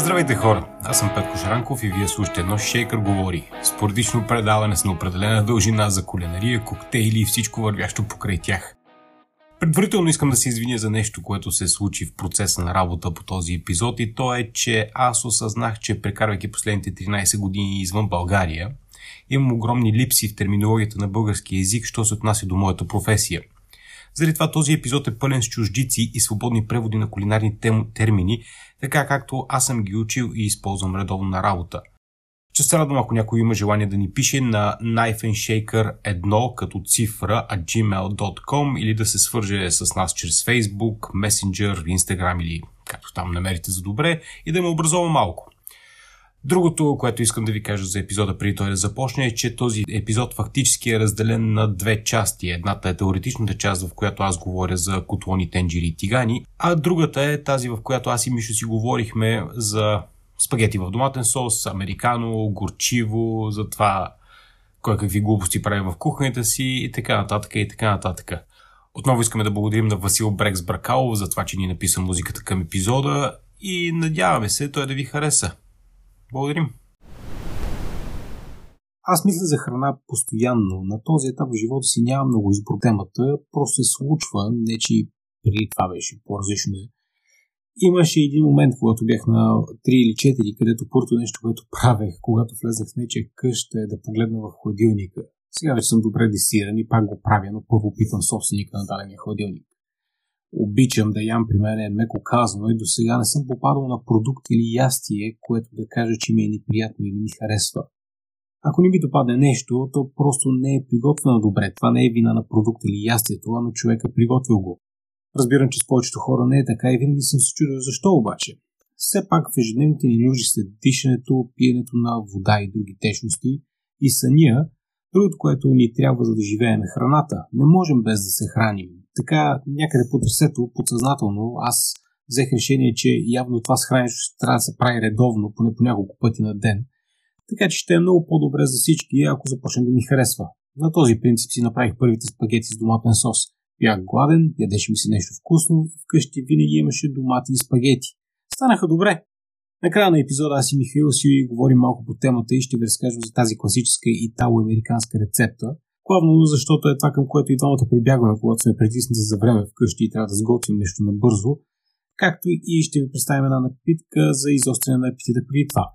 Здравейте хора, аз съм Петко Шаранков и вие слушате едно Шейкър говори. Спортично предаване с неопределена дължина за кулинария, коктейли и всичко вървящо покрай тях. Предварително искам да се извиня за нещо, което се случи в процеса на работа по този епизод и то е, че аз осъзнах, че прекарвайки последните 13 години извън България, имам огромни липси в терминологията на български язик, що се отнася до моята професия – заради това този епизод е пълен с чуждици и свободни преводи на кулинарни термини, така както аз съм ги учил и използвам редовно на работа. Ще се радвам, ако някой има желание да ни пише на knifeandshaker1 като цифра at gmail.com или да се свърже с нас чрез Facebook, Messenger, Instagram или както там намерите за добре и да ме образова малко. Другото, което искам да ви кажа за епизода преди той да започне е, че този епизод фактически е разделен на две части. Едната е теоретичната част, в която аз говоря за котлони, тенджери и тигани, а другата е тази, в която аз и Мишо си говорихме за спагети в доматен сос, американо, горчиво, за това кой какви глупости прави в кухнята си и така нататък и така нататък. Отново искаме да благодарим на Васил Брекс Бракалов за това, че ни написа музиката към епизода и надяваме се той да ви хареса. Благодарим. Аз мисля за храна постоянно. На този етап в живота си няма много избор темата. Просто се случва. Не, че преди това беше по-различно. Имаше един момент, когато бях на 3 или 4, където първото нещо, което правех, когато влезнах в нечия къща, е да погледна в хладилника. Сега вече съм добре десиран и пак го правя, но първо питам собственика на дадения хладилник обичам да ям при мен е меко казано и до сега не съм попадал на продукт или ястие, което да кажа, че ми е неприятно или ми харесва. Ако не ми допадне нещо, то просто не е приготвено добре. Това не е вина на продукт или ястието, а на човека приготвил го. Разбирам, че с повечето хора не е така и винаги съм се чудил защо обаче. Все пак в ежедневните ни нужди след дишането, пиенето на вода и други течности и съня, другото, което ни трябва за да живеем е храната. Не можем без да се храним така някъде по тресето, подсъзнателно, аз взех решение, че явно това с храненето трябва да се прави редовно, поне по няколко пъти на ден. Така че ще е много по-добре за всички, ако започне да ми харесва. На този принцип си направих първите спагети с доматен сос. Бях гладен, ядеше ми се нещо вкусно и вкъщи винаги имаше домати и спагети. Станаха добре. Накрая на епизода аз и Михаил си говорим малко по темата и ще ви разкажем за тази класическа итало-американска рецепта, Главно защото е това, към което и двамата прибягваме, когато сме притиснати за време вкъщи и трябва да сготвим нещо набързо, както и ще ви представим една напитка за изостряне на апетита преди това.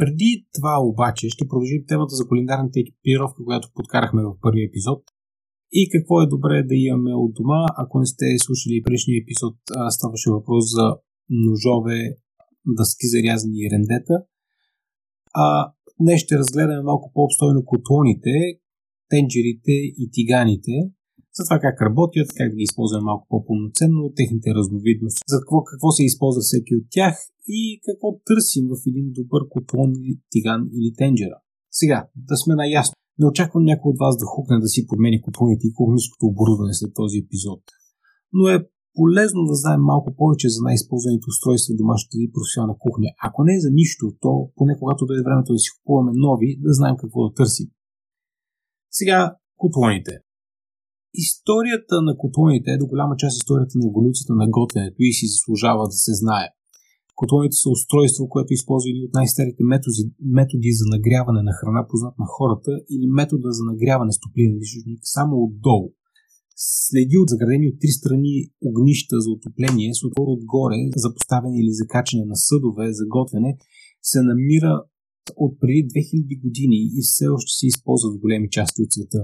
Преди това обаче ще продължим темата за кулинарната екипировка, която подкарахме в първия епизод. И какво е добре да имаме от дома, ако не сте слушали предишния епизод, ставаше въпрос за ножове, дъски за рязани и рендета. А днес ще разгледаме малко по-обстойно котлоните, тенджерите и тиганите, за това как работят, как да ги използваме малко по-пълноценно, техните разновидности, за какво, какво се използва всеки от тях и какво търсим в един добър котлон тиган или тенджера. Сега, да сме наясно. Не очаквам някой от вас да хукне да си подмени котлоните и кухненското оборудване след този епизод. Но е полезно да знаем малко повече за най-използваните устройства в домашната и професионална кухня. Ако не е за нищо, то поне когато дойде времето да си купуваме нови, да знаем какво да търсим. Сега, котлоните. Историята на котлоните е до голяма част историята на еволюцията на готвенето и си заслужава да се знае. Котлоните са устройство, което използва един от най-старите методи, методи за нагряване на храна, познат на хората, или метода за нагряване с топлинен източник само отдолу. Следи от заградени от три страни огнища за отопление с отвор отгоре за поставяне или за качане на съдове за готвене се намира от преди 2000 години и все още се използват в големи части от света.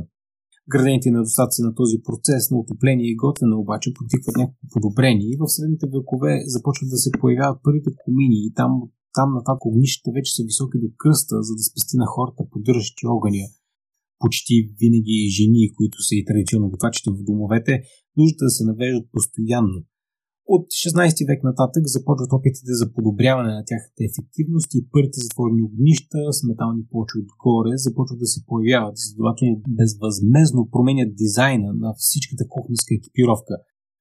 Градените недостатъци на този процес на отопление и готвене обаче потикват някакво подобрение и в средните векове започват да се появяват първите комини и там, там нататък огнищата вече са високи до кръста, за да спести на хората поддържащи огъня. Почти винаги жени, които са и традиционно готвачите в домовете, нужда да се навеждат постоянно. От 16 век нататък започват опитите за подобряване на тяхната ефективност и първите затворени огнища с метални плочи отгоре започват да се появяват и следователно безвъзмезно променят дизайна на всичката кухненска екипировка.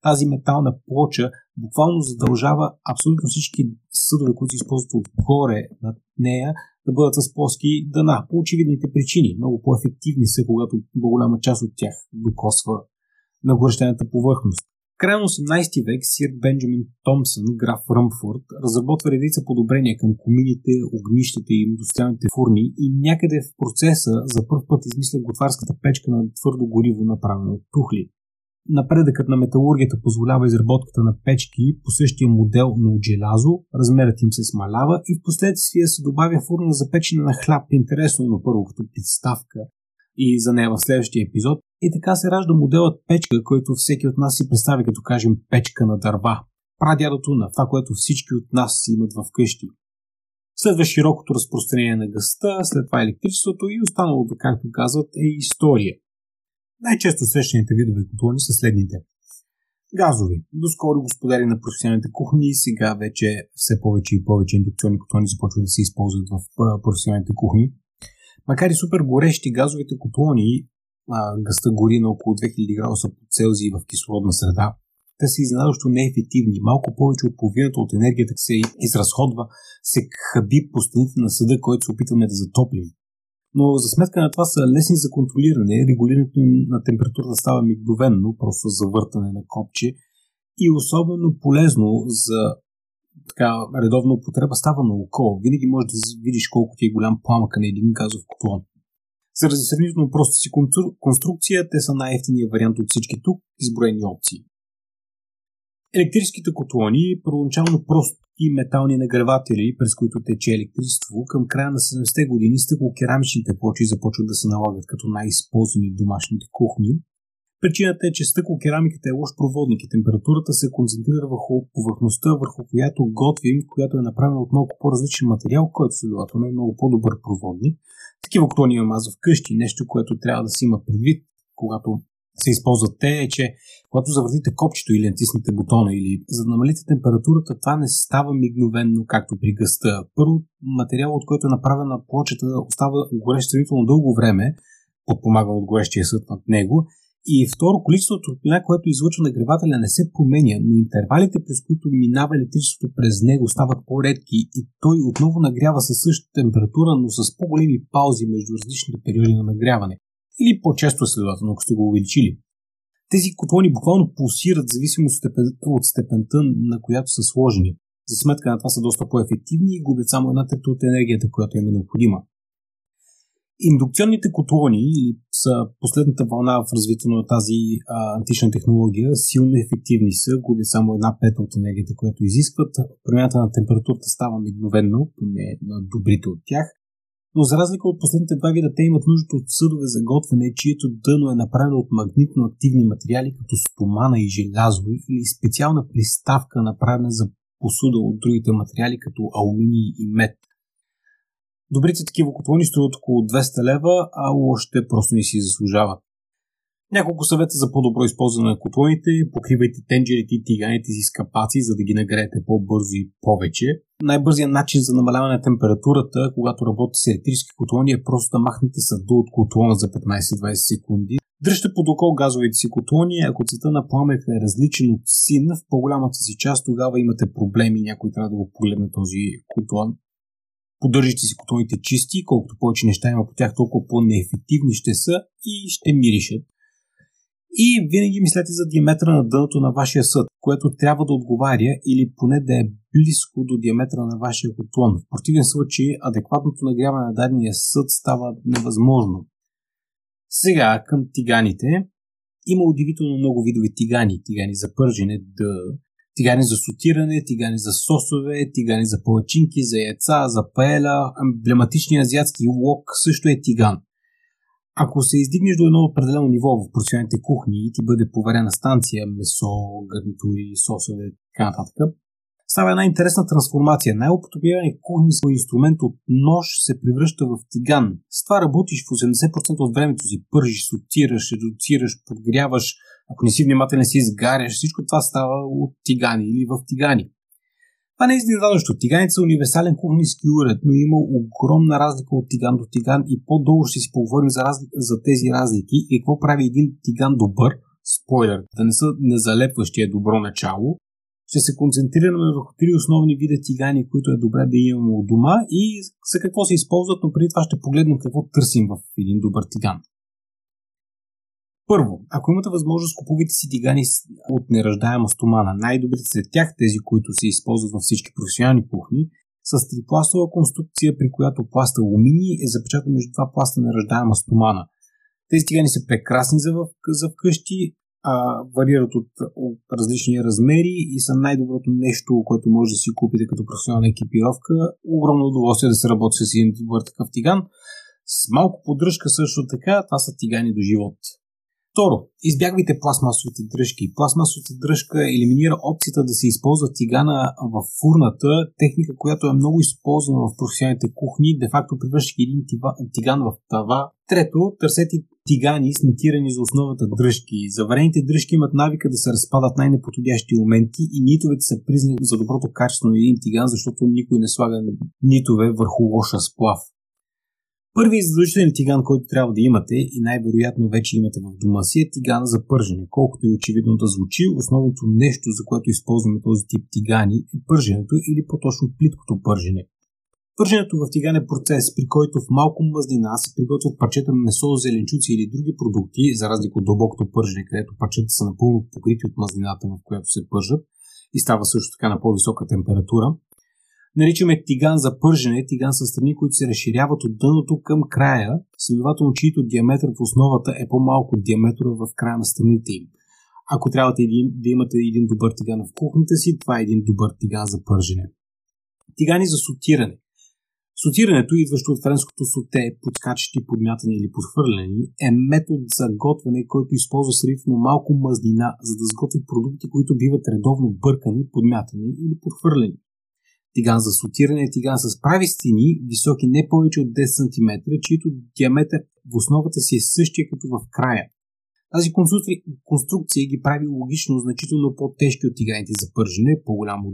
Тази метална плоча буквално задължава абсолютно всички съдове, които се използват отгоре над нея, да бъдат с плоски дъна, по очевидните причини. Много по-ефективни са, когато голяма част от тях докосва на горещената повърхност. Края на 18 век сир Бенджамин Томсън, граф Ръмфорд, разработва редица подобрения към комините, огнищата и индустриалните фурни и някъде в процеса за първ път измисля готварската печка на твърдо гориво, направено от тухли. Напредъкът на металургията позволява изработката на печки по същия модел, но от желязо, размерът им се смалява и в последствие се добавя фурна за печене на хляб, интересно, но първо като подставка и за нея в следващия епизод. И така се ражда моделът печка, който всеки от нас си представи като кажем печка на дърва. Прадядото на това, което всички от нас имат в къщи. Следва широкото разпространение на гъста, след това електричеството и останалото, както казват, е история. Най-често срещаните видове котлони са следните. Газови. Доскоро господари на професионалните кухни, сега вече все повече и повече индукционни котлони започват да се използват в професионалните кухни. Макар и супер горещи газовите котлони, гъста гори на около 2000 градуса по Целзий в кислородна среда, те са изненадващо неефективни. Малко повече от половината от енергията се изразходва, се хаби по стените на съда, който се опитваме да затоплим. Но за сметка на това са лесни за контролиране, регулирането на температурата става мигновенно, просто завъртане на копче и особено полезно за така, редовна употреба става на око. Винаги можеш да видиш колко ти е голям пламък на един газов котлон. Заради сравнително проста си конструкция, те са най-ефтиният вариант от всички тук изброени опции. Електрическите котлони, първоначално прости метални нагреватели, през които тече електричество, към края на 70-те години стъкло-керамичните плочи започват да се налагат като най-използвани в домашните кухни, Причината е, че стъкло-керамиката е лош проводник и температурата се концентрира върху повърхността, върху която готвим, която е направена от малко по-различен материал, който следователно е много по-добър проводник. Такива котлони имам аз вкъщи. Нещо, което трябва да се има предвид, когато се използват те, е, че когато завъртите копчето или натиснете бутона или за да намалите температурата, това не става мигновенно, както при гъста. Първо, материал, от който е направена плочета, остава горещ сравнително дълго време, подпомага от горещия съд над него и второ, количеството топлина, което излъчва нагревателя не се променя, но интервалите, през които минава електричеството през него, стават по-редки и той отново нагрява със същата температура, но с по-големи паузи между различните периоди на нагряване. Или по-често следователно, ако сте го увеличили. Тези котлони буквално пулсират в зависимост от степента, на която са сложени. За сметка на това са доста по-ефективни и губят само една трета от енергията, която им е необходима. Индукционните котлони са последната вълна в развитието на тази а, антична технология. Силно ефективни са, губят само една пета от енергията, която изискват. Промяната на температурата става мигновенно, поне на добрите от тях. Но за разлика от последните два вида, те имат нужда от съдове за готвене, чието дъно е направено от магнитно активни материали, като стомана и желязо, или специална приставка, направена за посуда от другите материали, като алуминий и мед. Добрите такива котлони струват около 200 лева, а лошите просто не си заслужават. Няколко съвета за по-добро използване на котлоните. Покривайте тенджерите и тиганите си с капаци, за да ги нагреете по-бързо и повече. Най-бързият начин за намаляване на температурата, когато работите с електрически котлони, е просто да махнете съда от котлона за 15-20 секунди. Дръжте под око газовите си котлони, ако цвета на пламъка е различен от син, в по-голямата си част тогава имате проблеми, някой трябва да го погледне този котлон поддържайте си котлоните чисти, колкото повече неща има по тях, толкова по-неефективни ще са и ще миришат. И винаги мислете за диаметра на дъното на вашия съд, което трябва да отговаря или поне да е близко до диаметра на вашия котлон. В противен случай адекватното нагряване на дадения съд става невъзможно. Сега към тиганите. Има удивително много видове тигани. Тигани за пържене, да, тигани за сотиране, тигани за сосове, тигани за палачинки, за яйца, за паеля. Емблематичният азиатски лок също е тиган. Ако се издигнеш до едно определено ниво в професионалните кухни и ти бъде поверена станция, месо, гарнитури, сосове, така нататък, става една интересна трансформация. Най-употребяваният кухненски инструмент от нож се превръща в тиган. С това работиш в 80% от времето си. Пържиш, сотираш, редуцираш, подгряваш, ако не си внимателен, си изгаряш. Всичко това става от тигани или в тигани. Това не е изненадващо. Тиганите са универсален кухненски уред, но има огромна разлика от тиган до тиган и по-долу ще си поговорим за, разли... за тези разлики и какво прави един тиган добър. Спойлер, да не са незалепващия добро начало. Ще се концентрираме върху три основни вида тигани, които е добре да имаме от дома и за какво се използват, но преди това ще погледнем какво търсим в един добър тиган. Първо, ако имате възможност, купувайте си тигани от нераждаема стомана. Най-добрите сред тях, тези, които се използват във всички професионални кухни, с трипластова конструкция, при която пласта алуминий е запечатан между два пласта нераждаема стомана. Тези тигани са прекрасни за, в, за вкъщи, а, варират от, от различни размери и са най-доброто нещо, което може да си купите като професионална екипировка. Огромно удоволствие да се работи с един добър такъв тиган. С малко поддръжка също така, това са тигани до живот. Второ, избягвайте пластмасовите дръжки. Пластмасовите дръжка елиминира опцията да се използва тигана в фурната, техника, която е много използвана в професионалните кухни, де факто превръщайки един тиган в тава. Трето, търсете тигани, снитирани за основата дръжки. Заварените дръжки имат навика да се разпадат най-неподходящи моменти и нитовете са признак за доброто качество на един тиган, защото никой не слага нитове върху лоша сплав. Първият задължителен тиган, който трябва да имате и най-вероятно вече имате в дома си е тигана за пържене. Колкото и очевидно да звучи, основното нещо, за което използваме този тип тигани е пърженето или по-точно плиткото пържене. Пърженето в тиган е процес, при който в малко мазнина се приготвят парчета месо, зеленчуци или други продукти, за разлика от дълбокото пържене, където парчета са напълно покрити от мазнината, в която се пържат и става също така на по-висока температура наричаме тиган за пържене, тиган с страни, които се разширяват от дъното към края, следователно чието диаметър в основата е по-малко от диаметъра в края на страните им. Ако трябва да имате един добър тиган в кухнята си, това е един добър тиган за пържене. Тигани за сотиране. Сотирането, идващо от френското соте, подскачащи, подмятане или подхвърляне, е метод за готвене, който използва сравнително малко мазнина, за да сготви продукти, които биват редовно бъркани, подмятани или подхвърляни. Тиган за сотиране е тиган с прави стени, високи не повече от 10 см, чието диаметър в основата си е същия като в края. Тази конструкция ги прави логично значително по-тежки от тиганите за пържене, по-голямо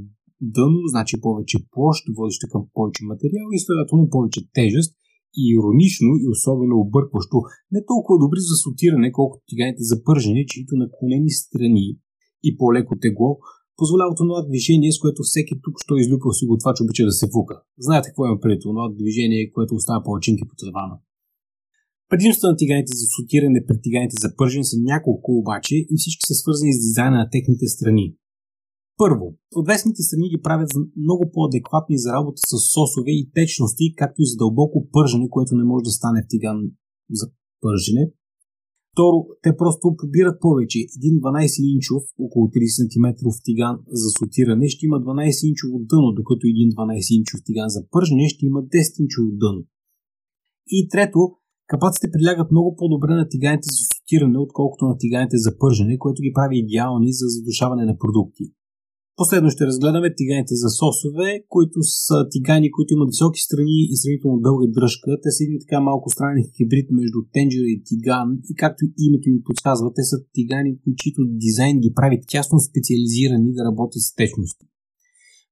дъно, значи повече площ, водеща към повече материал и следователно повече тежест и иронично и особено объркващо, не толкова добри за сотиране, колкото тиганите за пържене, чието наклонени страни и по-леко тегло позволява това движение, с което всеки тук, що излюпил си го това, че обича да се фука. Знаете какво има преди това движение, което остава повечинки по тавана. Предимствата на тиганите за сотиране пред тиганите за пържен са няколко обаче и всички са свързани с дизайна на техните страни. Първо, отвесните страни ги правят много по-адекватни за работа с сосове и течности, както и за дълбоко пържене, което не може да стане в тиган за пържене. Второ, те просто побират повече. Един 12-инчов, около 30 см тиган за сотиране ще има 12-инчово дъно, докато един 12-инчов тиган за пържене ще има 10-инчово дъно. И трето, капаците прилягат много по-добре на тиганите за сотиране, отколкото на тиганите за пържене, което ги прави идеални за задушаване на продукти. Последно ще разгледаме тиганите за сосове, които са тигани, които имат високи страни и сравнително дълга дръжка. Те са един така малко странен хибрид между тенджера и тиган и както името им подсказва, те са тигани, чието дизайн ги прави тясно специализирани да работят с течности.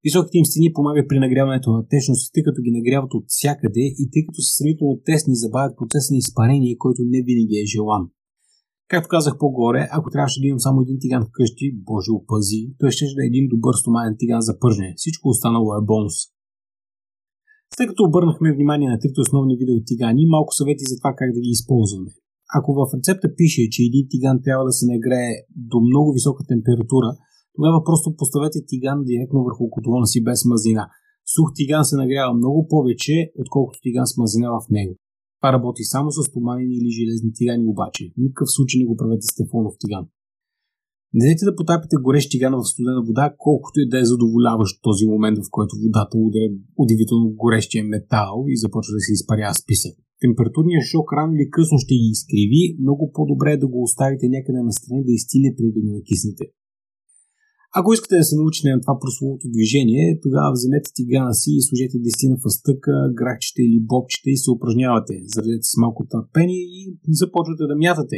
Високите им стени помагат при нагряването на течностите, като ги нагряват от всякъде и тъй като са сравнително тесни, забавят процеса на изпарение, който не винаги е желан. Както казах по-горе, ако трябваше да имам само един тиган вкъщи, боже опази, той ще да е един добър стоманен тиган за пържене. Всичко останало е бонус. След като обърнахме внимание на трите основни видове тигани, малко съвети за това как да ги използваме. Ако в рецепта пише, че един тиган трябва да се нагрее до много висока температура, тогава просто поставете тиган директно върху котлона си без мазнина. Сух тиган се нагрява много повече, отколкото тиган с мазнина в него. Това работи само с туманени или железни тигани обаче. В никакъв случай не го правете с тефлонов тиган. Не дайте да потапите горещ тиган в студена вода, колкото и да е задоволяващ този момент, в който водата удря удивително горещия метал и започва да се изпарява списък. Температурният шок рано или късно ще ги изкриви, много по-добре е да го оставите някъде на да изтине преди да накиснете. Ако искате да се научите на това прословото движение, тогава вземете тигана си и служете дестина фъстъка, грахчета или бобчета и се упражнявате. Заредете с малко търпение и започвате да мятате.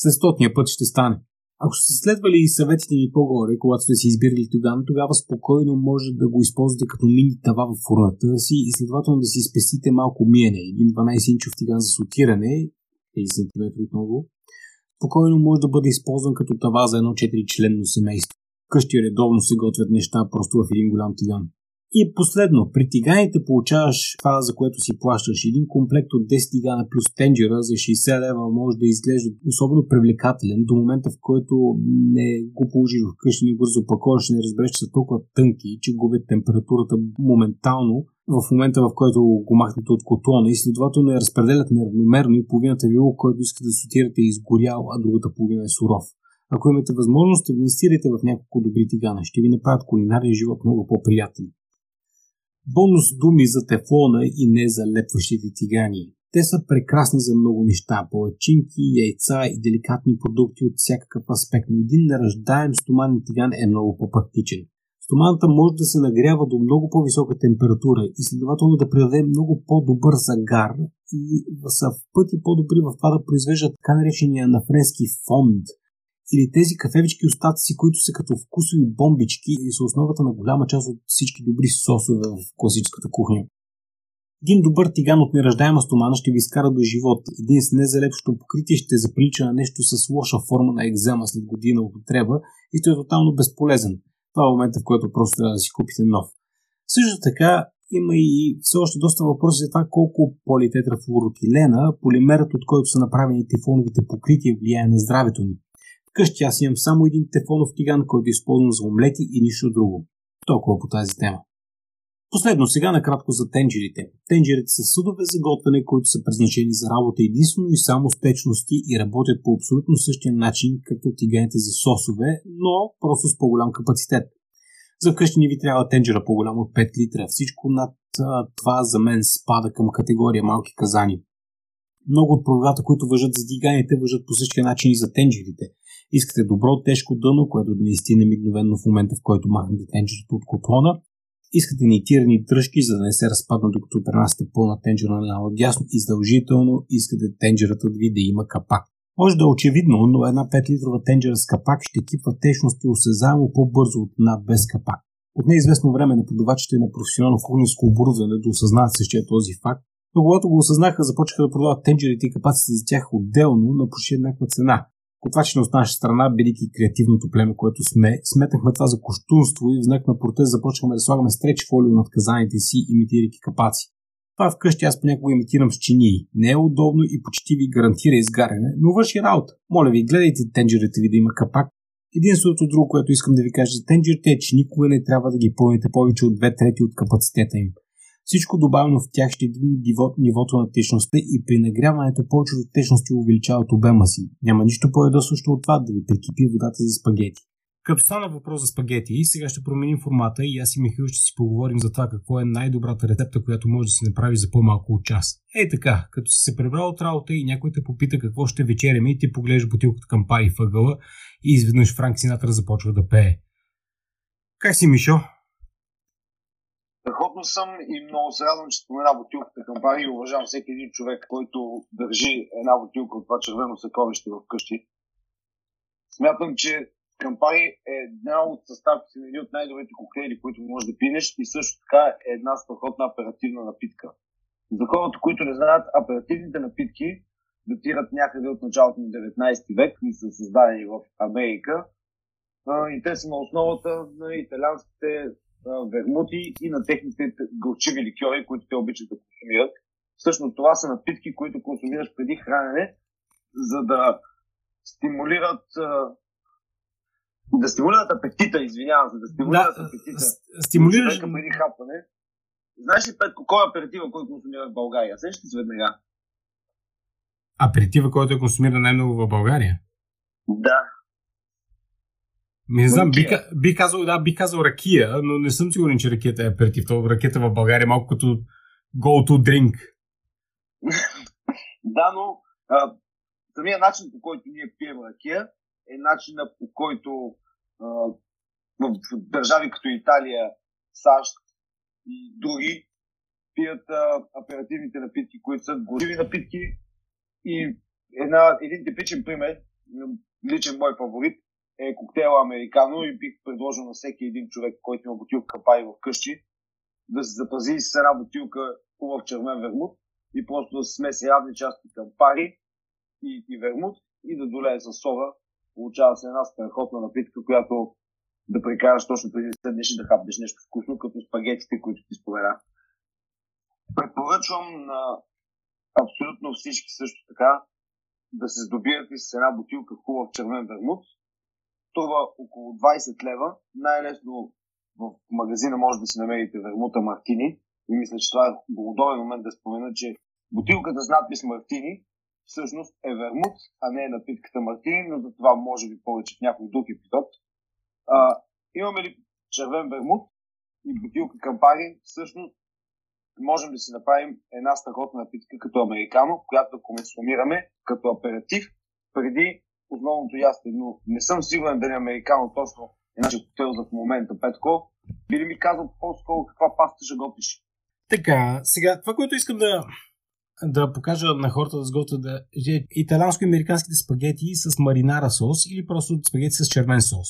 След стотния път ще стане. Ако сте следвали и съветите ми по-горе, когато сте си избирали тогава, тогава спокойно може да го използвате като мини тава в фурната си и следователно да си спестите малко миене. Един 12-инчов тиган за сотиране, 1 см отново, спокойно може да бъде използван като тава за едно 4 членно семейство. Вкъщи редовно се готвят неща просто в един голям тиган. И последно, при тиганите получаваш това, за което си плащаш. Един комплект от 10 тигана плюс тенджера за 60 лева може да изглежда особено привлекателен до момента, в който не го положиш вкъщи, не го запаковаш, не разбереш, че са толкова тънки, че губят температурата моментално в момента, в който го махнете от котлона и следователно я разпределят неравномерно и половината ви който искате да сотирате е изгорял, а другата половина е суров. Ако имате възможност, инвестирайте в няколко добри тигана. Ще ви направят кулинарен живот много по-приятен. Бонус думи за тефлона и незалепващите тигани. Те са прекрасни за много неща, палачинки, яйца и деликатни продукти от всякакъв аспект, но един неръждаем стоманен тиган е много по-практичен. Стоманата може да се нагрява до много по-висока температура и следователно да придаде много по-добър загар и са в пъти по-добри в това да произвеждат така наречения на френски фонд – или тези кафевички остатъци, които са като вкусови бомбички и са основата на голяма част от всички добри сосове в класическата кухня. Един добър тиган от неръждаема стомана ще ви изкара до живот. Един с незалепщо покритие ще заприлича на нещо с лоша форма на екзема след година употреба и ще е тотално безполезен. Това е момента, в който просто трябва да си купите нов. Също така има и все още доста въпроси за това колко политетрафлоротилена, полимерът от който са направени тефоновите покрития, влияе на здравето ни. Вкъщи аз имам само един тефонов тиган, който използвам за омлети и нищо друго. Толкова по тази тема. Последно, сега накратко за тенджерите. Тенджерите са съдове за готвене, които са предназначени за работа единствено и само с течности и работят по абсолютно същия начин, като тиганите за сосове, но просто с по-голям капацитет. За вкъщи ни ви трябва тенджера по-голям от 5 литра. Всичко над това за мен спада към категория малки казани. Много от правилата, които въжат за диганите, въжат по същия начин и за тенджерите. Искате добро, тежко дъно, което да не изтине мигновено в момента, в който махнете тенджерата от котлона. Искате нитирани дръжки, за да не се разпадна докато пренасите пълна тенджера на дясно. Издължително искате тенджерата ви да има капак. Може да е очевидно, но една 5-литрова тенджера с капак ще кипва течности осезаемо по-бързо от една без капак. От неизвестно време на продавачите на професионално кухненско оборудване да осъзнаят същия този факт, но когато го осъзнаха, започнаха да продават тенджерите и капаците за тях отделно на почти еднаква цена. Готвачите от наша страна, бидейки креативното племе, което сме, сметнахме това за коштунство и в знак на протест започнахме да слагаме стреч фолио над казаните си, имитирайки капаци. Това вкъщи аз понякога имитирам с чинии. Не е удобно и почти ви гарантира изгаряне, но върши работа. Моля ви, гледайте тенджерите ви да има капак. Единственото друго, което искам да ви кажа за тенджерите е, че никога не трябва да ги пълните повече от две трети от капацитета им. Всичко добавено в тях ще дигне нивото на течността и при нагряването повечето течности увеличават обема си. Няма нищо по-ядосващо от това да ви прикипи водата за спагети. Като стана въпрос за спагети, сега ще променим формата и аз и Михаил ще си поговорим за това какво е най-добрата рецепта, която може да се направи за по-малко от час. Ей така, като си се пребрал от работа и някой те попита какво ще вечеряме и ти поглеждаш бутилката към пари въгъла и изведнъж Франк Синатър започва да пее. Как си, Мишо? Страхотно съм и много се радвам, че спомена бутилката кампания и уважавам всеки един човек, който държи една бутилка от това червено съкровище в къщи. Смятам, че кампани е една от съставките на един от най-добрите коктейли, които можеш да пинеш и също така е една страхотна оперативна напитка. За хората, които не знаят, оперативните напитки датират някъде от началото на 19 век и са създадени в Америка. И те са на основата на италианските вермути и на техните гълчиви ликьори, които те обичат да консумират. Всъщност това са напитки, които консумираш преди хранене, за да стимулират да стимулират апетита, извинявам се, да стимулират да, апетита. Стимулираш... преди хапване. Знаеш ли, Петко, кой е аперитива, който консумира в България? Сещаш се веднага? Аперитива, който е консумира най-много в България? Да. Не знам, би, би, казал, да, би казал ракия, но не съм сигурен, че ракията е аперитив. То ракията в България е малко като go to drink. да, но а, самия начин по който ние пием ракия е начина по който а, в държави като Италия, САЩ и други пият а, оперативните напитки, които са гориви напитки. И една, един типичен пример, личен мой фаворит, е коктейла Американо и бих предложил на всеки един човек, който има бутилка пай в къщи, да се запази с една бутилка хубав червен вермут и просто да се смеси равни части към пари и, и вермут и да долее с сода. Получава се една страхотна напитка, която да прекараш точно преди да седнеш и да хапнеш нещо вкусно, като спагетите, които ти спомена. Препоръчвам на абсолютно всички също така да се здобият и с една бутилка хубав червен вермут. Това около 20 лева. Най-лесно в магазина може да си намерите вермута Мартини. И мисля, че това е удобен момент да спомена, че бутилката с надпис Мартини всъщност е вермут, а не е напитката Мартини, но за това може би повече в някой друг епизод. А, имаме ли червен вермут и бутилка кампари, всъщност можем да си направим една страхотна напитка като американо, която консумираме като аператив преди основното ястие. Но не съм сигурен дали американо точно е нашия хотел за в момента, Петко. Би ли ми казал по-скоро каква паста ще готвиш? Така, сега, това, което искам да, да покажа на хората да сготвят да е италянско-американските спагети с маринара сос или просто спагети с червен сос.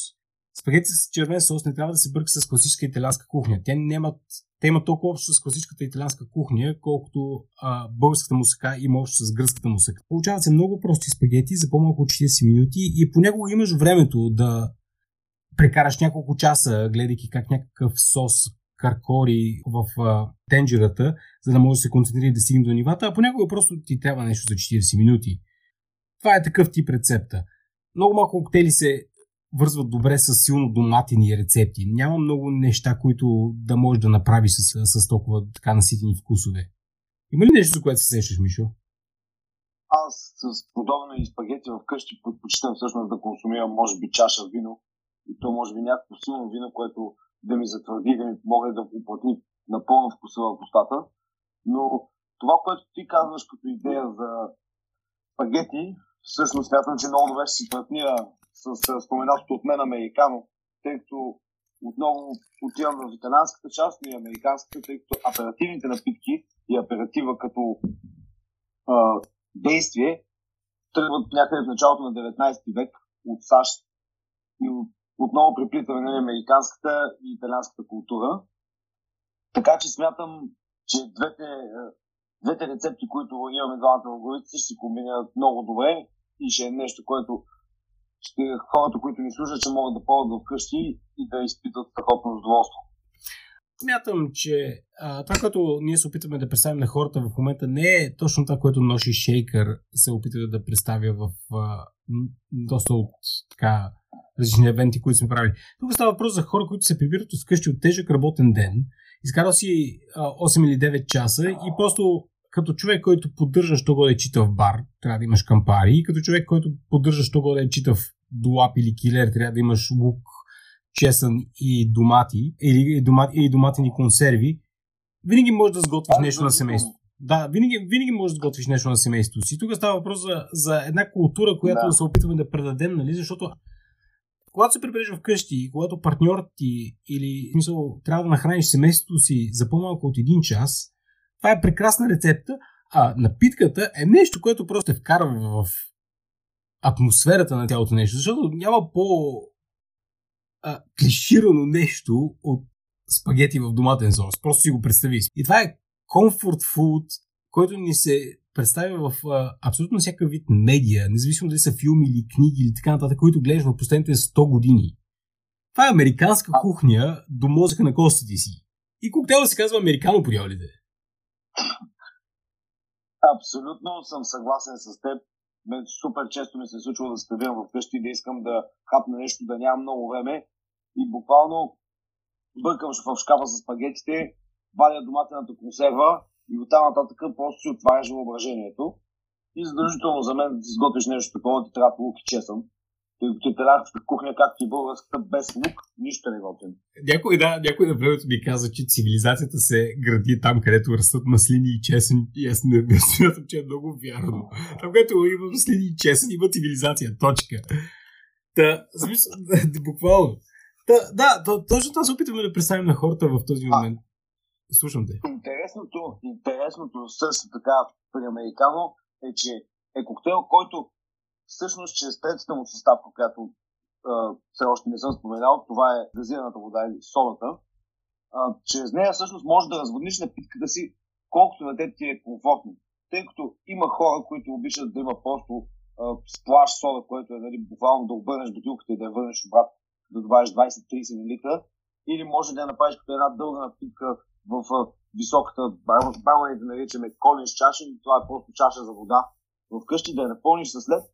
Спагети с червен сос не трябва да се бърка с класическа италианска кухня. Те, нямат, те имат толкова общо с класическата италианска кухня, колкото а, българската мусака има общо с гръцката мусака. Получават се много прости спагети за по-малко от 40 минути и понякога имаш времето да прекараш няколко часа, гледайки как някакъв сос каркори в а, тенджерата, за да може да се концентрира и да стигне до нивата, а понякога просто ти трябва нещо за 40 минути. Това е такъв тип рецепта. Много малко коктейли се вързват добре с силно доматини рецепти. Няма много неща, които да можеш да направиш с, с толкова така наситени вкусове. Има ли нещо, за което се сещаш, Мишо? Аз с подобни спагети вкъщи предпочитам всъщност да консумирам, може би, чаша вино. И то може би някакво силно вино, което да ми затвърди, да ми помогне да уплътни напълно вкуса в устата. Но това, което ти казваш като идея за спагети, всъщност смятам, че много добре ще си партнира с, споменатото от мен американо, тъй като отново отивам в италянската част и американската, тъй като оперативните напитки и оператива като а, действие тръгват някъде в началото на 19 век от САЩ и отново преплитаме на нали, американската и италианската култура. Така че смятам, че двете, двете рецепти, които имаме двамата в главите, ще се комбинират много добре и ще е нещо, което ще хората, които ни слушат, ще могат да ползват вкъщи и да изпитат страхотно задоволство. Смятам, че а, това, което ние се опитваме да представим на хората в момента, не е точно това, което Ноши Шейкър се опитва да представя в а, доста от така различни евенти, които сме правили. Тук става въпрос за хора, които се прибират от вкъщи от тежък работен ден, изкарал си а, 8 или 9 часа и просто като човек, който поддържа, що го да чита в бар, трябва да имаш кампари. И като човек, който поддържа, що го да чита в долап или килер, трябва да имаш лук, чесън и домати, или, домати, или доматини консерви. Винаги можеш да сготвиш нещо на семейството. Да, винаги, винаги можеш да сготвиш нещо на семейството си. Тук става въпрос за, за една култура, която да. се опитваме да предадем, нали? защото когато се прибереш вкъщи и когато партньорът ти или смисъл, трябва да нахраниш семейството си за по-малко от един час, това е прекрасна рецепта, а напитката е нещо, което просто е вкарва в атмосферата на цялото нещо, защото няма по а, клиширано нещо от спагети в доматен сос. Просто си го представи. И това е comfort food, който ни се представя в а, абсолютно всякакъв вид медия, независимо дали са филми или книги или така нататък, които гледаш в последните 100 години. Това е американска кухня до мозъка на костите си. И коктейла се казва американо по дяволите. Абсолютно съм съгласен с теб. Мен супер често ми се случва да седя вкъщи и да искам да хапна нещо, да нямам много време. И буквално бъркам в шкафа с спагетите, вадя доматената консерва и оттам нататък просто си отваряш въображението. И задължително за мен да изготвиш нещо такова, ти трябва лук и чесън италианската кухня, както и българската, без лук, нищо не готвим. Някой, да, някой на времето ми каза, че цивилизацията се гради там, където растат маслини и чесън. И аз не, не смятам, че е много вярно. Там, където има маслини и чесън, има цивилизация. Точка. Та, смисъл, буквално. Та, да, то, точно това се опитваме да представим на хората в този момент. Слушам те. Интересното, интересното също така при Американо е, че е коктейл, който всъщност чрез третата му съставка, която все още не съм споменал, това е газираната вода или солата, а, чрез нея всъщност може да разводниш напитката си колкото на теб ти е комфортно. Тъй като има хора, които обичат да има просто а, сплаш сода, което е нали, буквално да обърнеш бутилката и да я върнеш обратно. да добавиш 20-30 мл, или може да я направиш като една дълга напитка в високата бармани да наричаме колинс чаша, това е просто чаша за вода. Вкъщи да я напълниш с лед,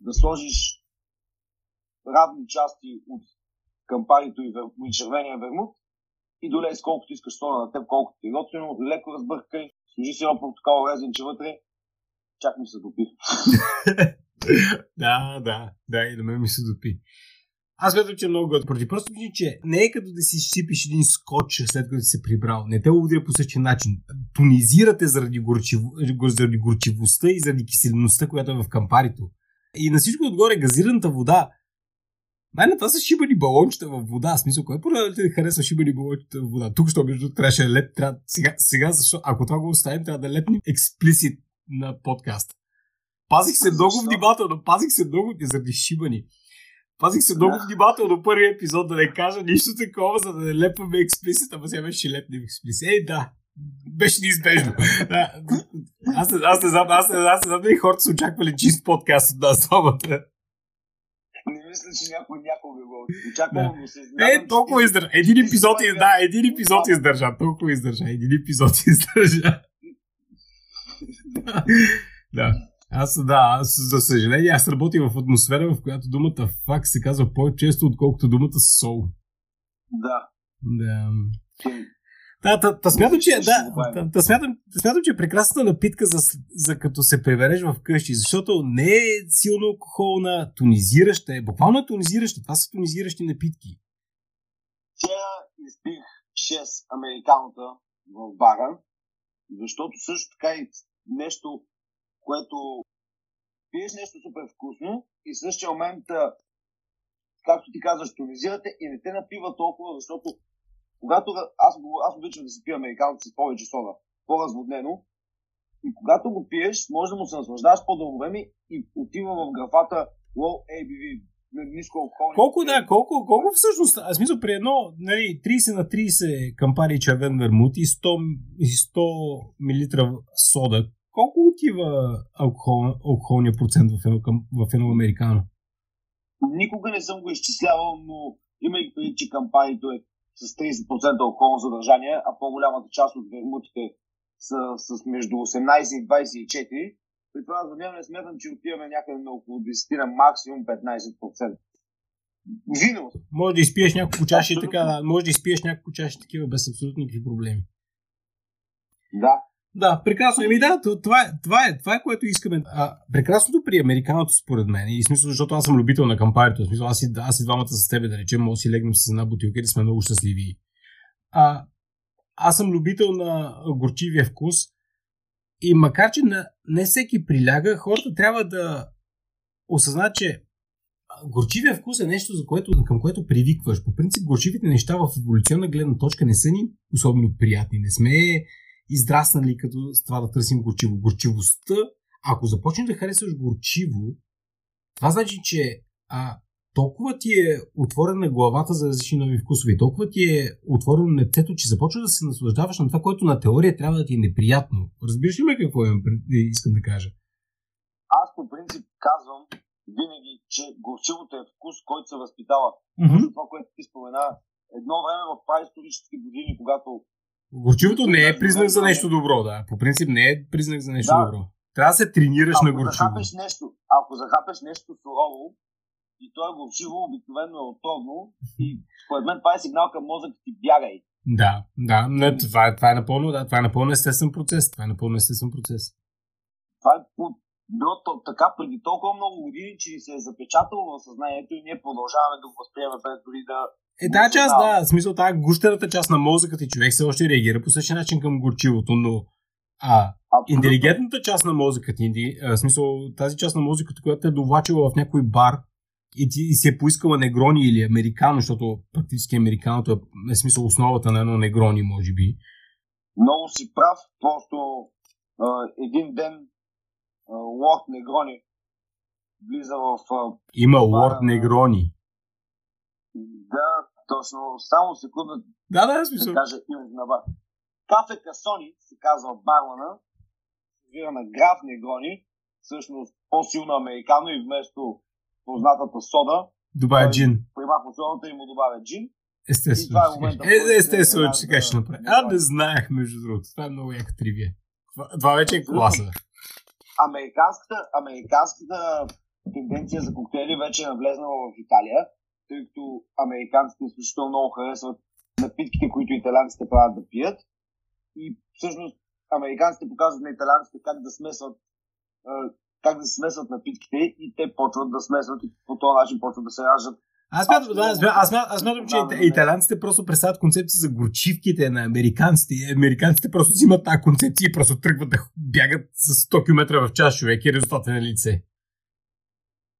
да сложиш равни части от кампарито и, вер... и червения вермут и долей с колкото искаш сода на теб, колкото ти е готвено, леко разбъркай, сложи си едно портокало резенче вътре, чак ми се допи. да, да, да, и да ме ми се допи. Аз смятам, че е много готово. Поради просто че не е като да си щипиш един скотч след като си се прибрал. Не те удря по същия начин. Тонизирате заради, горчив... заради горчивостта и заради киселеността, която е в кампарито. И на всичко отгоре газираната вода. Най това са шибани балончета в вода. В смисъл, кой пора те харесва шибани балончета в вода? Тук, що между трябваше да леп, трябва... Сега, сега, защо? Ако това го оставим, трябва да лепнем експлисит на подкаст. Пазих се много внимателно, пазих се много заради шибани. Пазих се много внимателно първия епизод да не кажа нищо такова, за да не лепваме експлисит, ама сега беше лепнем експлисит. Ей, да, беше неизбежно. Да. Аз, аз, не знам, аз, аз не знам дали хората са очаквали чист подкаст от нас двамата. Не мисля, че някой някога го очаква, да. но се Е, толкова издържа. Един епизод, из... да, един епизод издържа. Толкова издържа. Един епизод издържа. да. Аз, да, аз, за съжаление, аз работя в атмосфера, в която думата фак се казва по-често, отколкото думата сол. Да. Да. Да, та, та смятам, че, да, та, та смятам, та смятам, че е прекрасна напитка за, за като се превереш в къщи, защото не е силно алкохолна, тонизираща е, буквално е тонизираща. Това са тонизиращи напитки. Вчера изпих 6 американота в бара, защото също така и нещо което пиеш нещо супер вкусно и в същия момент, както ти казваш, тонизирате и не те напива толкова, защото когато аз, аз обичам да си пия американци с повече сода, по-разводнено, и когато го пиеш, може да му се наслаждаваш по-дълго време и отива в графата Low ABV, ниско алкохол. Колко, да, колко, колко всъщност, аз мисля при едно, нали, 30 на 30 кампари червен вермут и 100, и 100 мл сода, колко отива алкохол, алкохолния процент в едно, в едно американо? Никога не съм го изчислявал, но имайки преди, че кампанието е с 30% алкохолно съдържание, а по-голямата част от вермутите са с между 18 и 24, при това не смятам, че отиваме някъде на около 10 на максимум 15%. Вино. Може да изпиеш няколко чаши така, да, може да изпиеш няколко чаши такива без абсолютно никакви проблеми. Да, да, прекрасно. Еми да, това е, това е, това е което искаме. А, прекрасното при американото, според мен, и смисъл, защото аз съм любител на кампарито, в смисъл, аз и, аз и двамата с тебе, да речем, може си легнем с една бутилка и сме много щастливи. А, аз съм любител на горчивия вкус и макар, че на, не всеки приляга, хората трябва да осъзнат, че горчивия вкус е нещо, за което, към което привикваш. По принцип, горчивите неща в еволюционна гледна точка не са ни особено приятни. Не сме израснали като с това да търсим горчиво. Горчивостта, ако започнеш да харесваш горчиво, това значи, че а, толкова ти е отворена главата за различни нови вкусове, толкова ти е отворено нетето, че започваш да се наслаждаваш на това, което на теория трябва да ти е неприятно. Разбираш ли ме какво имам, искам да кажа? Аз по принцип казвам винаги, че горчивото е вкус, който се възпитава. Mm-hmm. Това, което ти спомена, едно време в праисторически години, когато Горчивото не е признак за нещо добро, да. По принцип не е признак за нещо да. добро. Трябва да се тренираш ако на горчиво. Захапеш нещо, ако захапеш нещо сурово и то е горчиво, обикновено е отровно и според мен това е сигнал към мозък ти бягай. Да, да, не, това, е, това, е напълно, да, това е напълно естествен процес. Това е напълно естествен процес. Това е било така преди толкова много години, че се е запечатало в съзнанието и ние продължаваме да го възприемаме без дори да е, тази част, да, в смисъл, тази гущерата част на мозъка ти човек все още реагира по същия начин към горчивото, но а, интелигентната част на мозъка ти, в смисъл, тази част на мозъката, която е довлачила в някой бар и, ти, и си е поискала негрони или американо, защото практически американото е, е смисъл основата на едно негрони, може би. Много си прав, просто а, един ден Лорд Негрони влиза в... А, Има Лорд Негрони. Да, точно. Само секунда. Да, да, смисъл. Да кажа името на бар. Кафе Касони се казва бармана. Вира на граф Негрони. Всъщност по-силно американо и вместо познатата сода Добавя джин. Прима фасолата и му добавя джин. Естествено. Е, естествено, че така ще направи. А, не знаех, между другото. Това е много яка тривия. Това вече е класа. Американската, американската тенденция за коктейли вече е навлезнала в Италия, тъй като американците изключително много харесват напитките, които италианците правят да пият. И всъщност американците показват на италианците как да смесват как да смесват напитките и те почват да смесват и по този начин почват да се раждат аз мятам, да, аз, мятам, аз мятам, че да, италянците просто представят концепция за горчивките на американците. И американците просто взимат тази концепция и просто тръгват да бягат с 100 км в час човек и резултатът на лице.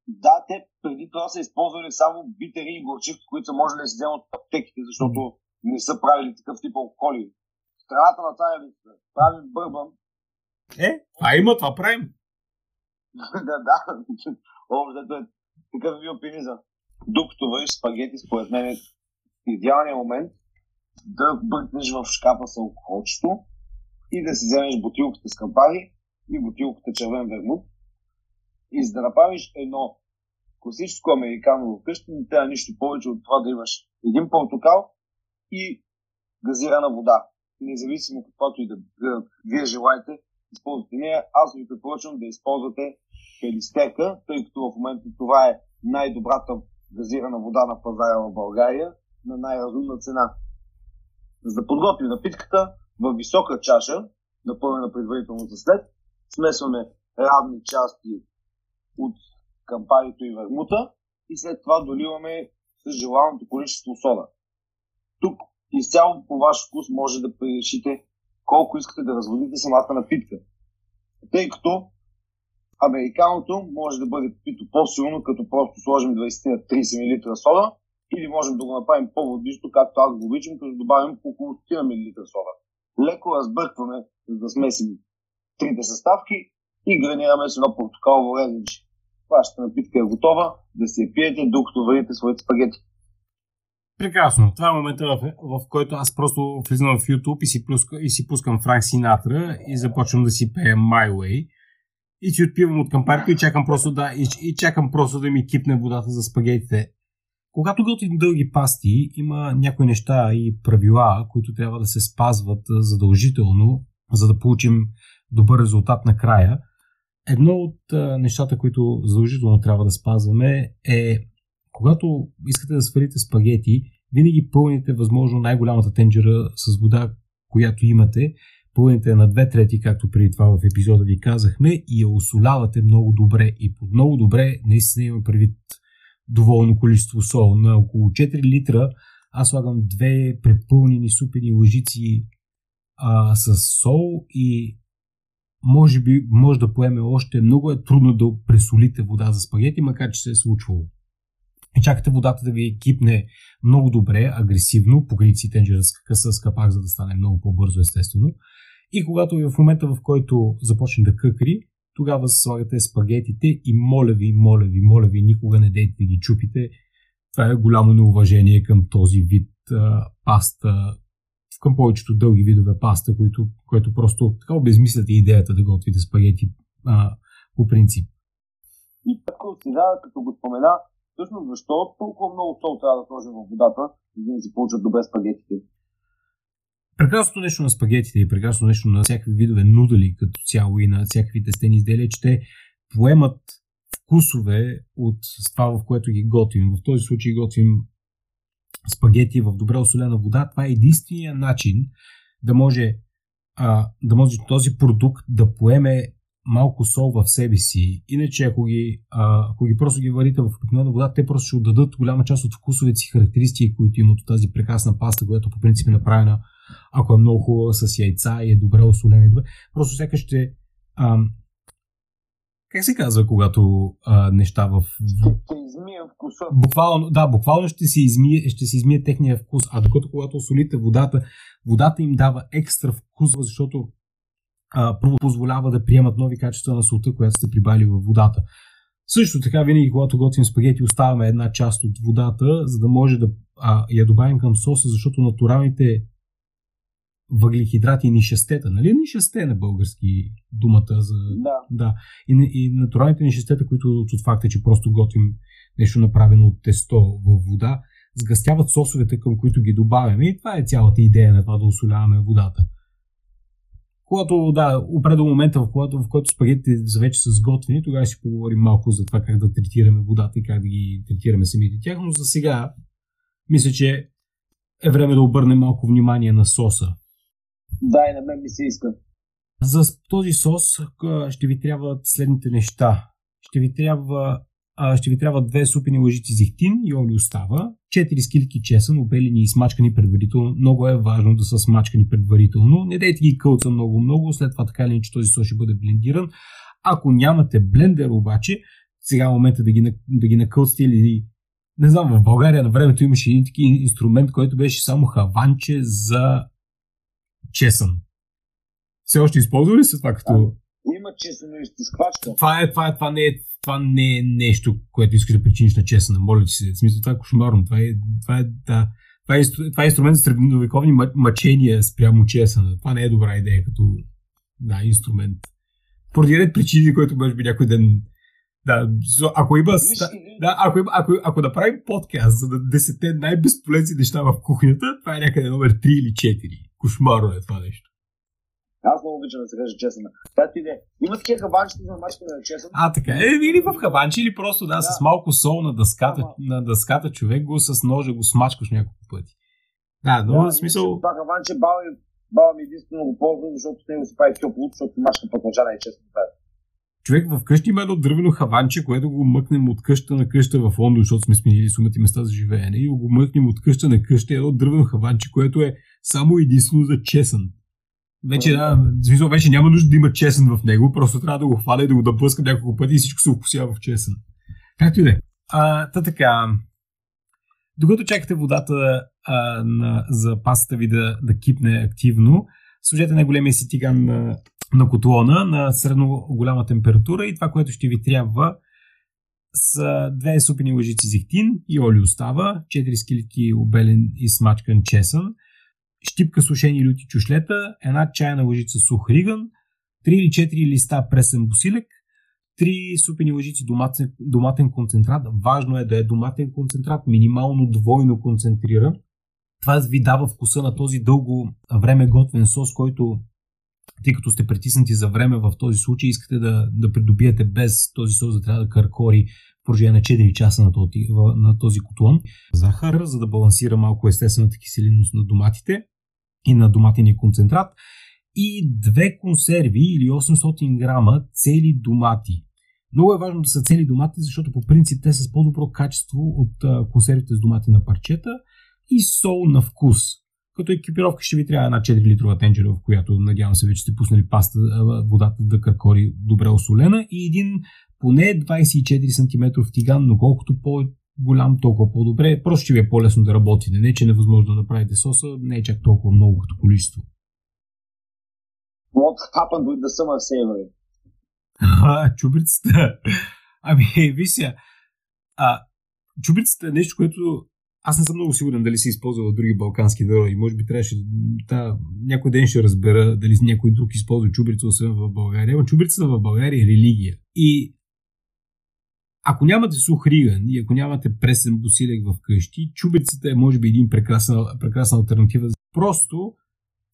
Да, те преди това са използвали само битери и горчивки, които са можели да се вземат от аптеките, защото не са правили такъв тип алкохоли. Страната на тази листа правим бърбан. Е, а има, това правим. да, да. Общо е такъв е бил докато вариш спагети, според мен е идеалният момент да бъркнеш в шкафа с алкохолчето и да си вземеш бутилката с кампари и бутилката червен вермут и за да направиш едно класическо американо вкъщи, не трябва нищо повече от това да имаш един портокал и газирана вода. Независимо каквото и да, да вие желаете, използвате нея. Аз ви препоръчвам да използвате фелистека, тъй като в момента това е най-добрата газирана вода на пазара в България на най-разумна цена. За да подготвим напитката в висока чаша, напълнена предварително за след, смесваме равни части от кампарито и вермута и след това доливаме с желаното количество сода. Тук изцяло по ваш вкус може да решите колко искате да разводите самата напитка. Тъй като Американото може да бъде пито по-силно, като просто сложим 20-30 мл сода, или можем да го направим по-водисто, както аз го обичам, като добавим около 100 мл сода. Леко разбъркваме, за да смесим трите съставки и гранираме с едно портокалово резенче. Вашата напитка е готова, да я пиете, докато варите своите спагети. Прекрасно. Това е момента, в, в който аз просто влизам в YouTube и си, пуска, и си пускам Франк Синатра и започвам да си пея My Way и си отпивам от кампарито и чакам просто да, и, и чакам просто да ми кипне водата за спагетите. Когато готвим дълги пасти, има някои неща и правила, които трябва да се спазват задължително, за да получим добър резултат накрая. Едно от нещата, които задължително трябва да спазваме е, когато искате да сварите спагети, винаги пълните възможно най-голямата тенджера с вода, която имате, пълните на две трети, както преди това в епизода ви казахме, и я осолявате много добре. И под много добре, наистина има предвид доволно количество сол. На около 4 литра аз слагам две препълнени супени лъжици а, с сол и може би може да поеме още. Много е трудно да пресолите вода за спагети, макар че се е случвало. Чакате водата да ви кипне много добре, агресивно, покрити си тенджера с капак, за да стане много по-бързо, естествено. И когато в момента, в който започне да къкри, тогава слагате спагетите и моля ви, моля ви, моля ви, никога не дейте да ги чупите. Това е голямо неуважение към този вид а, паста, към повечето дълги видове паста, които, които просто така обезмисляте идеята да готвите спагети а, по принцип. И като сега, като го спомена, всъщност защо толкова много сол трябва да сложим в водата, за да си получат добре спагетите? Прекрасното нещо на спагетите и прекрасното нещо на всякакви видове нудели като цяло и на всякакви тестени изделия, че те поемат вкусове от това, в което ги готвим. В този случай готвим спагети в добре осолена вода. Това е единствения начин да може, а, да може този продукт да поеме малко сол в себе си. Иначе, ако ги, а, ако ги просто ги варите в обикновена вода, те просто ще отдадат голяма част от вкусовете си характеристики, които имат от тази прекрасна паста, която по принцип е направена ако е много хубава с яйца и е добре осолена и добре. Просто сякаш ще... Ам, как се казва, когато а, неща в... Ще измие вкуса. Буквално, да, буквално ще се, измие, ще се измие техния вкус. А докато когато осолите водата, водата им дава екстра вкус, защото а, първо позволява да приемат нови качества на солта, която сте прибали във водата. Също така, винаги, когато готвим спагети, оставяме една част от водата, за да може да а, я добавим към соса, защото натуралните въглехидрати и нишестета. Нали нишесте на български думата за... Да. да. И, и натуралните нишестета, които от факта, че просто готвим нещо направено от тесто в вода, сгъстяват сосовете, към които ги добавяме и това е цялата идея на това да осоляваме водата. Когато, да, опре до момента, в който, в който спагетите вече са сготвени, тогава ще поговорим малко за това как да третираме водата и как да ги третираме самите тях, но за сега мисля, че е време да обърнем малко внимание на соса. Да, и на мен ми се иска. За този сос ще ви трябват следните неща. Ще ви трябва ще ви трябва две супени лъжици зехтин и остава, 4 скилки чесън, обелени и смачкани предварително. Много е важно да са смачкани предварително. Не дайте ги кълца много-много, след това така или иначе този сос ще бъде блендиран. Ако нямате блендер обаче, сега е момента да ги, да ги накълцате или не знам, в България на времето имаше един такива инструмент, който беше само хаванче за чесън. Все още използва ли се това като... Има чесън изтисквачка. Това, е, това, е, това, не е, това не е нещо, което искаш да причиниш на чесъна. Моля ти се. В смисъл, това е кошмарно. Това е, това е, да, това е, това е инструмент за средновековни мъчения спрямо чесъна. Това не е добра идея като да, инструмент. Поради ред причини, които може би някой ден да, ако има, да, ако, има, ако, ако направим подкаст за десете най-безполезни неща в кухнята, това е някъде номер 3 или 4. Кошмарно е това нещо. Аз много обичам да се кажа честно. Това ти идея. Има такива хабанчета за мачкане на честно. А, така е. Или в хабанче, или просто да, да. с малко сол на дъската, Ама... на дъската човек го с ножа го смачкаш няколко пъти. Да, но да, в смисъл... Това хабанче баба ми, баба ми единствено го ползва, защото с него се прави топло, защото мачка пък е честно. Човек в къщи има едно дървено хаванче, което го мъкнем от къща на къща в Лондон, защото сме сменили сумати места за живеене и го мъкнем от къща на къща едно дървено хаванче, което е само единствено за чесън. Вече, да, смисъл, вече няма нужда да има чесън в него, просто трябва да го хваля и да го дъблъскам няколко пъти и всичко се вкусява в чесън. Както и да е. Та така, докато чакате водата а, на, за пастата ви да, да кипне активно, сложете на големия си тиган на на котлона на средно голяма температура и това, което ще ви трябва са две супени лъжици зехтин и оли остава, 4 скилки обелен и смачкан чесън, щипка сушени люти чушлета, една чайна лъжица сух риган, 3 или 4 листа пресен босилек, 3 супени лъжици доматен, доматен концентрат. Важно е да е доматен концентрат, минимално двойно концентриран. Това ви дава вкуса на този дълго време готвен сос, който тъй като сте притиснати за време в този случай, искате да, да придобиете без този сос да трябва да каркори в продължение на 4 часа на този, на този котлон. Захар, за да балансира малко естествената киселинност на доматите и на доматения концентрат. И две консерви или 800 грама цели домати. Много е важно да са цели домати, защото по принцип те са с по-добро качество от консервите с домати на парчета и сол на вкус. Като екипировка ще ви трябва една 4 литрова тенджера, в която надявам се вече сте пуснали паста, водата да каркори добре осолена и един поне 24 см тиган, но колкото по-голям, толкова по-добре. Просто ще ви е по-лесно да работите. Не, че е невъзможно да направите соса, не е чак толкова много като количество. What happened with the summer savory? А, чубрицата. Ами, вися. А, чубрицата е нещо, което аз не съм много сигурен дали се използва в други балкански народи. Може би трябваше да, някой ден ще разбера дали някой друг използва чубрица, освен в България. Но чубрицата в България е религия. И ако нямате сух риган и ако нямате пресен босилек в къщи, чубрицата е може би един прекрасна, прекрасна альтернатива. Просто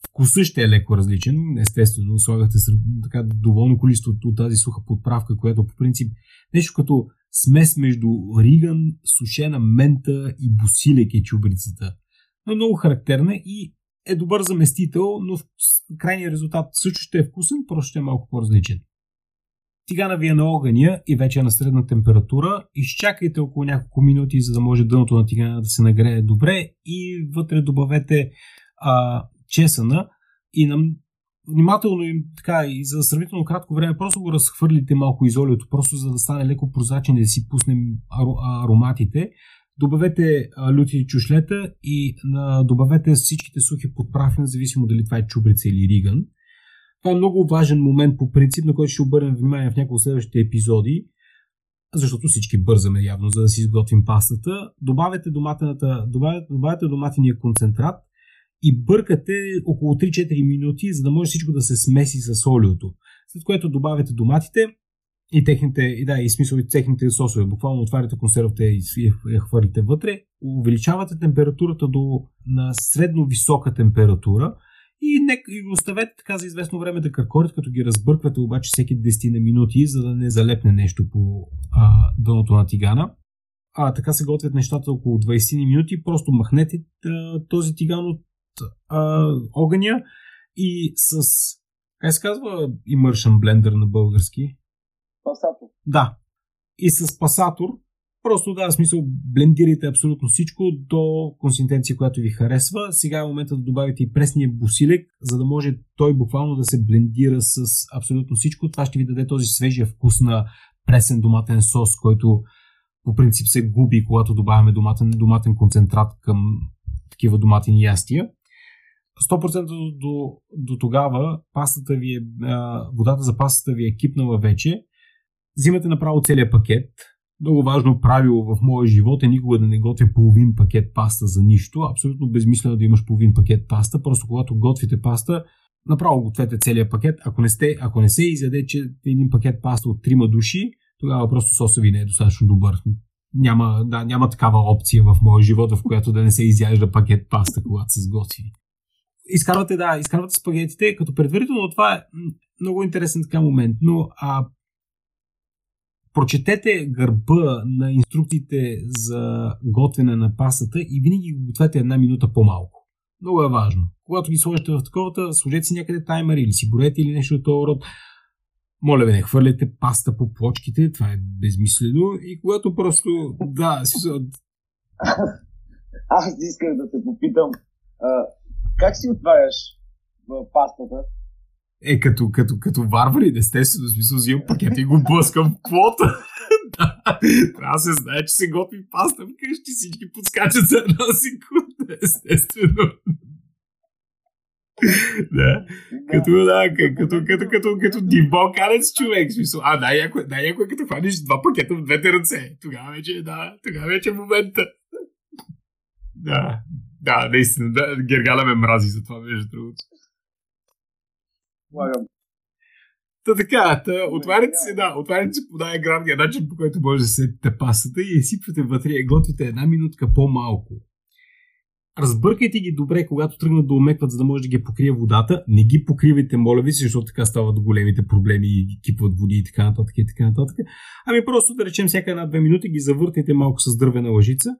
вкусът ще е леко различен. Естествено, слагате така доволно количество от тази суха подправка, която по принцип нещо като смес между риган, сушена мента и босилек е чубрицата. Но е много характерна и е добър заместител, но крайния резултат също ще е вкусен, просто ще е малко по-различен. Тигана ви е на огъня и вече е на средна температура. Изчакайте около няколко минути, за да може дъното на тигана да се нагрее добре и вътре добавете а, чесъна и на внимателно им така и за сравнително кратко време просто го разхвърлите малко изолиото, просто за да стане леко прозрачен и да си пуснем ароматите. Добавете люти чушлета и на, добавете всичките сухи подправи, независимо дали това е чубрица или риган. Това е много важен момент по принцип, на който ще обърнем внимание в някои от следващите епизоди, защото всички бързаме явно, за да си изготвим пастата. Добавете, доматената, добавете, добавете доматения концентрат и бъркате около 3-4 минути, за да може всичко да се смеси с олиото. След което добавяте доматите и техните, и да, и смисъл и техните сосове. Буквално отваряте консервата и я хвърлите вътре, увеличавате температурата до на средно висока температура и, не, и оставете така за известно време да къркорят, като ги разбърквате обаче всеки 10 на минути, за да не залепне нещо по а, дъното на тигана. А така се готвят нещата около 20 минути. Просто махнете а, този тиган от а, огъня и с как се казва immersion blender на български? Пасатор. Да. И с пасатор Просто да, в смисъл, блендирайте абсолютно всичко до консистенция, която ви харесва. Сега е момента да добавите и пресния бусилек, за да може той буквално да се блендира с абсолютно всичко. Това ще ви даде този свежия вкус на пресен доматен сос, който по принцип се губи, когато добавяме доматен, доматен концентрат към такива доматени ястия. 100% до, до, до тогава пастата ви е, водата за пастата ви е кипнала вече. Взимате направо целият пакет, много важно правило в моя живот е никога да не готвя половин пакет паста за нищо. Абсолютно безмислено да имаш половин пакет паста. Просто когато готвите паста, направо гответе целият пакет. Ако не, сте, ако не се изяде, че един пакет паста от трима души, тогава просто соса ви не е достатъчно добър. Няма, да, няма такава опция в моя живот, в която да не се изяжда пакет паста, когато се сготви. Изкарвате, да, изкарвате спагетите, като предварително това е много интересен така момент, но а, прочетете гърба на инструкциите за готвене на пастата и винаги го гответе една минута по-малко. Много е важно. Когато ги сложите в таковата, сложете си някъде таймер или си броете или нещо от този род. Моля ви, не хвърляте паста по плочките, това е безмислено. И когато просто, да, си... Аз искам да те попитам, а, как си отваряш пастата? Е, като, като, като варвари, естествено, смисъл взимам пакета и го блъскам в плота. да, трябва да се знае, че се готви паста вкъщи, всички подскачат за една секунда, естествено. да. Като, да, като, като, като, като, като див балканец човек. Смисъл. А, най-яко, най-яко е като хванеш два пакета в двете ръце. Тогава вече, да, тогава вече е момента. да, да, наистина, да, Гергала ме мрази за това, между другото слагам. Та така, та, отваряте се, да, отваряте се по най-градния начин, по който може да сетите пастата и я сипвате вътре и готвите една минутка по-малко. Разбъркайте ги добре, когато тръгнат да омекват, за да може да ги покрие водата. Не ги покривайте, моля ви, защото така стават големите проблеми и ги кипват води и така нататък и така нататък. Ами просто да речем всяка една-две минути ги завъртайте малко с дървена лъжица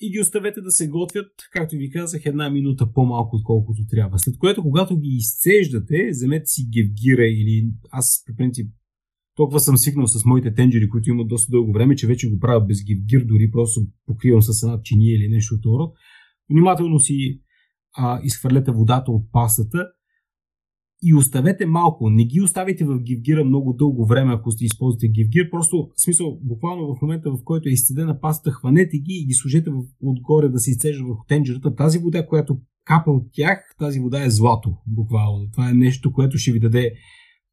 и ги оставете да се готвят, както ви казах, една минута по-малко отколкото трябва. След което, когато ги изцеждате, вземете си гевгира или аз по принцип толкова съм свикнал с моите тенджери, които имат доста дълго време, че вече го правя без гевгир, дори просто покривам с една чиния или нещо от род. Внимателно си а, изхвърлете водата от пастата и оставете малко. Не ги оставите в гивгира много дълго време, ако сте използвате гивгир. Просто, в смисъл, буквално в момента, в който е изцедена пастата, хванете ги и ги сложете отгоре да се изцежда върху тенджерата. Тази вода, която капа от тях, тази вода е злато, буквално. Това е нещо, което ще ви даде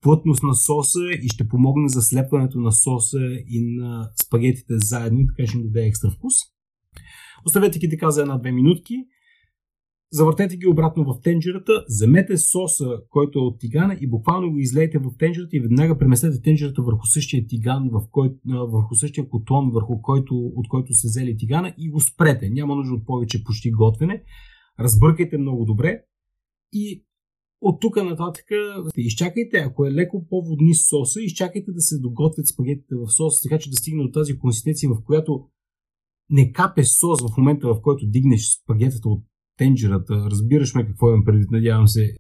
плътност на соса и ще помогне за слепването на соса и на спагетите заедно и така ще им даде екстра вкус. Оставете ги така за една-две минутки завъртете ги обратно в тенджерата, вземете соса, който е от тигана и буквално го излейте в тенджерата и веднага преместете тенджерата върху същия тиган, в кой, върху същия котлон, върху който, от който се взели тигана и го спрете. Няма нужда от повече почти готвене. Разбъркайте много добре и от тук нататък изчакайте, ако е леко по-водни соса, изчакайте да се доготвят спагетите в соса, така че да стигне до тази консистенция, в която не капе сос в момента, в който дигнеш спагетата от тенджерата. Разбираш ме какво имам предвид, надявам се.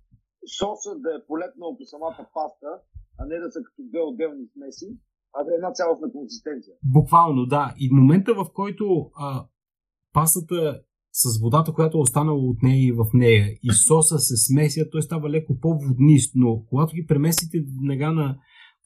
Сосът да е полетнал по самата паста, а не да са като две отделни смеси, а да е една цялостна консистенция. Буквално, да. И момента, в който а, пастата с водата, която е останала от нея и в нея, и соса се смесят, той става леко по-воднист, но когато ги преместите нега на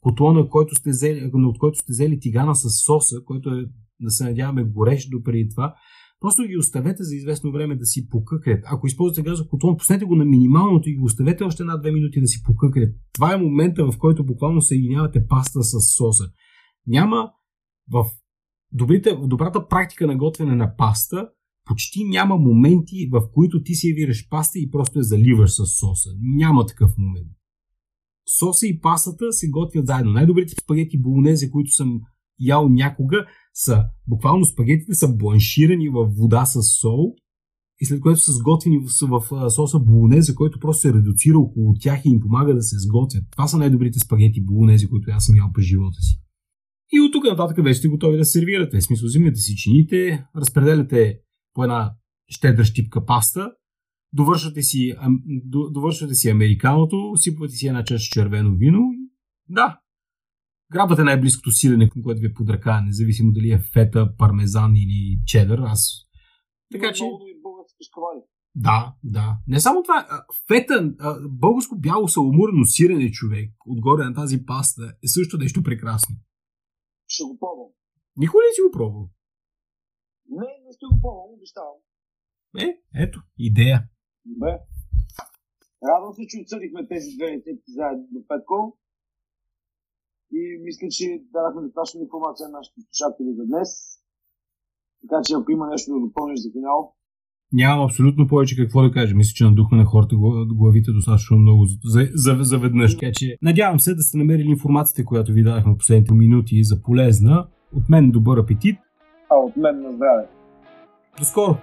котлона, който сте взели, от който сте взели тигана с соса, който е, да се надяваме, горещ допреди това, Просто ги оставете за известно време да си покъкрят. Ако използвате газов котлон, пуснете го на минималното и го оставете още една-две минути да си покъкрят. Това е момента, в който буквално съединявате паста с соса. Няма в, добрите, в добрата практика на готвене на паста, почти няма моменти, в които ти си вираш паста и просто я заливаш с соса. Няма такъв момент. соса и пастата се готвят заедно. Най-добрите спагети болонезе, които съм ял някога, са буквално спагетите са бланширани в вода с сол и след което са сготвени в, в, соса болонезе, който просто се редуцира около тях и им помага да се сготвят. Това са най-добрите спагети болонези, които аз съм ял през живота си. И от тук нататък вече сте готови да сервирате. В смисъл, взимате си чините, разпределяте по една щедра щипка паста, довършвате си, довършвате си американото, сипвате си една чаша червено вино. Да, грабвате най-близкото сирене, което ви е под ръка, независимо дали е фета, пармезан или чедър. Аз... Така че... Да, да. Не само това. Фета, българско бяло саламурено сирене човек, отгоре на тази паста, е също нещо прекрасно. Ще го пробвам. Никой не си го пробвал? Не, не сте го пробвал, обещавам. Е, ето, идея. Добре. Радвам се, че отсъдихме тези две рецепти заедно Петко. И мисля, че дадахме достатъчно информация на нашите слушатели за днес. Така че ако има нещо да допълниш за финал. Нямам абсолютно повече какво да кажа. Мисля, че надухме на хората главите достатъчно много за, за, за веднъж. Така че надявам се да сте намерили информацията, която ви дадахме последните минути за полезна. От мен добър апетит. А от мен на здраве. До скоро!